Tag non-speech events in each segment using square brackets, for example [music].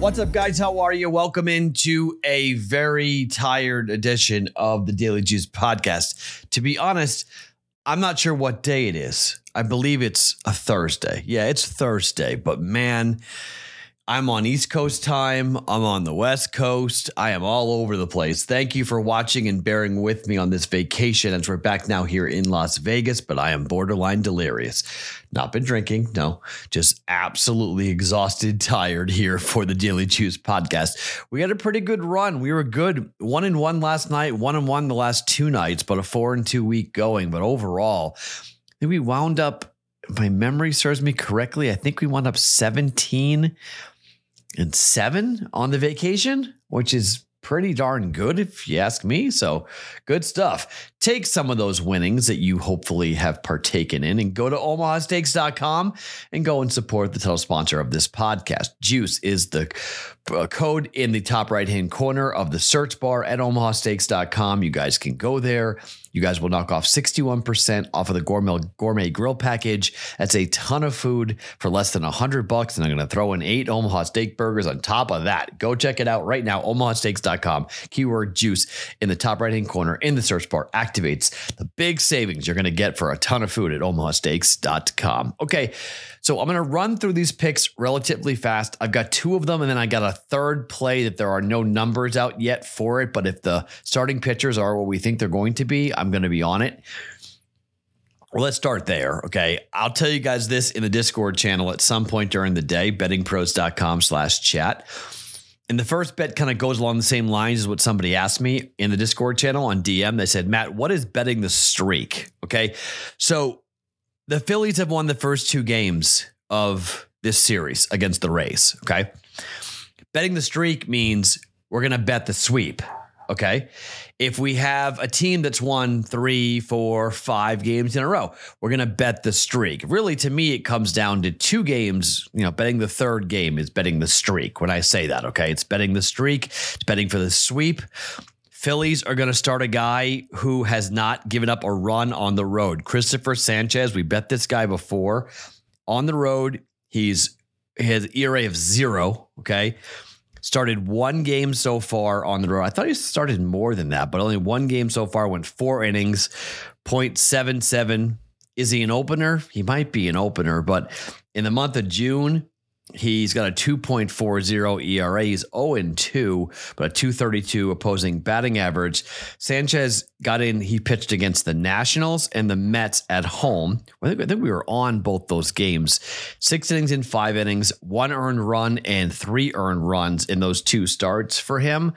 What's up, guys? How are you? Welcome into a very tired edition of the Daily Juice podcast. To be honest, I'm not sure what day it is. I believe it's a Thursday. Yeah, it's Thursday, but man, I'm on East Coast time. I'm on the West Coast. I am all over the place. Thank you for watching and bearing with me on this vacation as we're back now here in Las Vegas, but I am borderline delirious. Not been drinking, no, just absolutely exhausted, [laughs] tired here for the Daily Juice podcast. We had a pretty good run. We were good. One and one last night, one and one the last two nights, but a four and two week going. But overall, I think we wound up, my memory serves me correctly, I think we wound up 17 and seven on the vacation, which is pretty darn good if you ask me. So good stuff. Take some of those winnings that you hopefully have partaken in and go to omahasteaks.com and go and support the title sponsor of this podcast. Juice is the uh, code in the top right hand corner of the search bar at omahasteaks.com. You guys can go there. You guys will knock off 61% off of the gourmet gourmet grill package. That's a ton of food for less than 100 bucks and I'm going to throw in 8 Omaha steak burgers on top of that. Go check it out right now omahasteaks.com. Keyword juice in the top right-hand corner in the search bar activates the big savings you're going to get for a ton of food at omahasteaks.com. Okay. So I'm going to run through these picks relatively fast. I've got two of them, and then I got a third play that there are no numbers out yet for it. But if the starting pitchers are what we think they're going to be, I'm going to be on it. Well, let's start there. Okay. I'll tell you guys this in the Discord channel at some point during the day, bettingpros.com slash chat. And the first bet kind of goes along the same lines as what somebody asked me in the Discord channel on DM. They said, Matt, what is betting the streak? Okay. So the Phillies have won the first two games of this series against the Rays. Okay. Betting the streak means we're going to bet the sweep. Okay. If we have a team that's won three, four, five games in a row, we're going to bet the streak. Really, to me, it comes down to two games. You know, betting the third game is betting the streak. When I say that, okay, it's betting the streak, it's betting for the sweep. Phillies are going to start a guy who has not given up a run on the road. Cristopher Sanchez, we bet this guy before. On the road, he's his ERA of zero. Okay. Started one game so far on the road. I thought he started more than that, but only one game so far, went four innings, 0.77. Is he an opener? He might be an opener, but in the month of June, He's got a 2.40 ERA. He's 0 2, but a 232 opposing batting average. Sanchez got in, he pitched against the Nationals and the Mets at home. I think, I think we were on both those games. Six innings in five innings, one earned run and three earned runs in those two starts for him.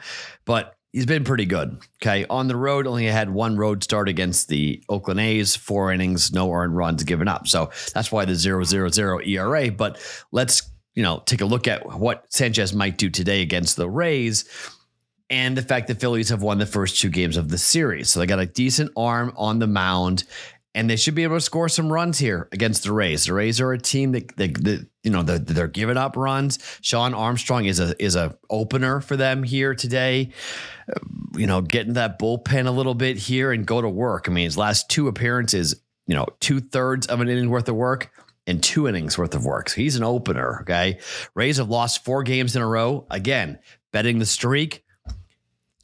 But he's been pretty good. Okay. On the road, only had one road start against the Oakland A's, four innings, no earned runs given up. So that's why the 0 0 0 ERA. But let's you know, take a look at what Sanchez might do today against the Rays and the fact that Phillies have won the first two games of the series. So they got a decent arm on the mound and they should be able to score some runs here against the Rays. The Rays are a team that, that, that you know they're, they're, giving up runs. Shawn Armstrong is a is a opener for them here today. You know, getting that bullpen a little bit here and go to work. I mean, his last two appearances, you know, two thirds of an inning worth of work in two innings worth of work. So he's an opener. Okay. Rays have lost four games in a row. Again, betting the streak.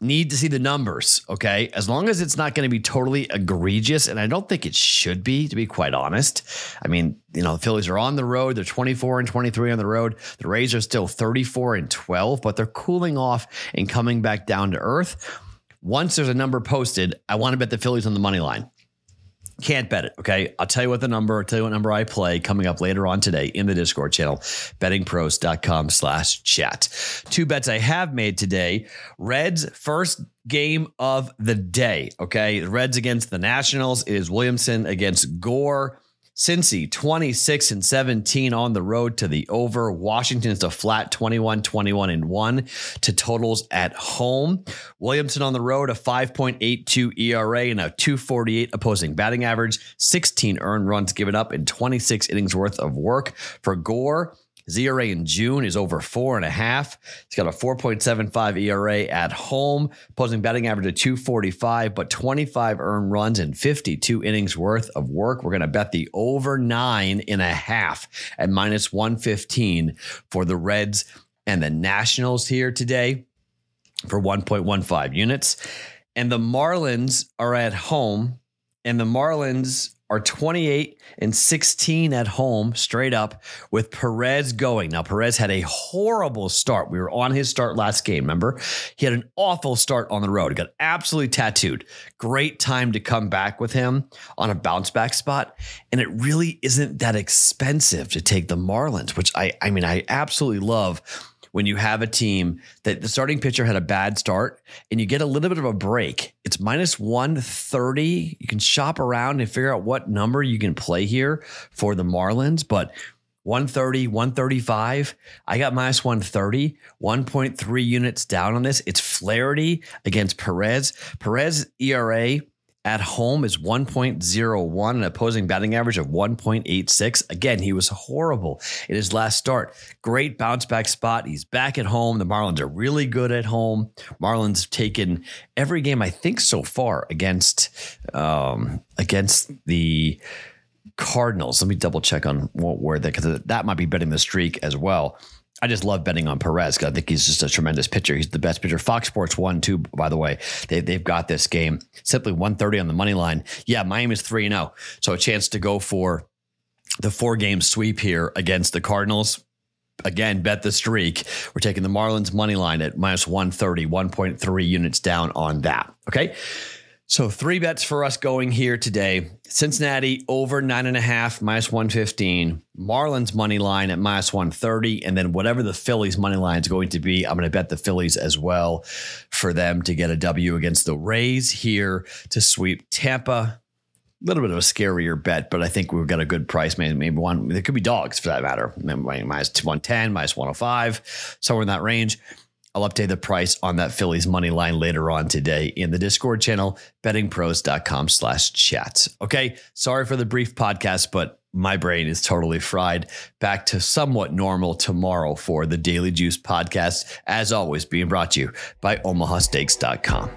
Need to see the numbers. Okay. As long as it's not going to be totally egregious. And I don't think it should be, to be quite honest. I mean, you know, the Phillies are on the road. They're 24 and 23 on the road. The Rays are still 34 and 12, but they're cooling off and coming back down to earth. Once there's a number posted, I want to bet the Phillies on the money line. Can't bet it. Okay. I'll tell you what the number, I'll tell you what number I play coming up later on today in the Discord channel, bettingpros.com slash chat. Two bets I have made today. Reds first game of the day. Okay. The Reds against the Nationals. It is Williamson against Gore. Cincy 26 and 17 on the road to the over. Washington is a flat 21, 21 and 1 to totals at home. Williamson on the road, a 5.82 ERA and a 248 opposing batting average, 16 earned runs given up in 26 innings worth of work. For Gore, ERA in June is over four and a half. He's got a 4.75 ERA at home, opposing batting average of 245, but 25 earned runs and 52 innings worth of work. We're going to bet the over nine and a half at minus 115 for the Reds and the Nationals here today for 1.15 units. And the Marlins are at home, and the Marlins are 28 and 16 at home, straight up, with Perez going. Now, Perez had a horrible start. We were on his start last game, remember? He had an awful start on the road. He got absolutely tattooed. Great time to come back with him on a bounce back spot. And it really isn't that expensive to take the Marlins, which I, I mean, I absolutely love when you have a team that the starting pitcher had a bad start and you get a little bit of a break. It's minus 130. You can shop around and figure out what number you can play here for the Marlins, but 130, 135. I got minus 130, 1.3 units down on this. It's Flaherty against Perez. Perez ERA at home is 1.01, an opposing batting average of 1.86. Again, he was horrible in his last start. Great bounce back spot. He's back at home. The Marlins are really good at home. Marlins have taken every game, I think, so far against um, against the Cardinals. Let me double check on what word that because that might be betting the streak as well. I just love betting on Perez I think he's just a tremendous pitcher. He's the best pitcher. Fox Sports won too, by the way. They, they've got this game simply 130 on the money line. Yeah, Miami's 3 0. So a chance to go for the four game sweep here against the Cardinals. Again, bet the streak. We're taking the Marlins money line at minus 130, 1.3 units down on that. Okay. So three bets for us going here today. Cincinnati over nine and a half, minus 115. Marlins money line at minus 130. And then whatever the Phillies money line is going to be, I'm going to bet the Phillies as well for them to get a W against the Rays here to sweep Tampa. A little bit of a scarier bet, but I think we've got a good price. Maybe, maybe one, there could be dogs for that matter. Maybe minus 110, minus 105, somewhere in that range. I'll update the price on that Phillies money line later on today in the Discord channel, bettingpros.com slash chat. Okay. Sorry for the brief podcast, but my brain is totally fried. Back to somewhat normal tomorrow for the Daily Juice podcast. As always, being brought to you by omahasteaks.com.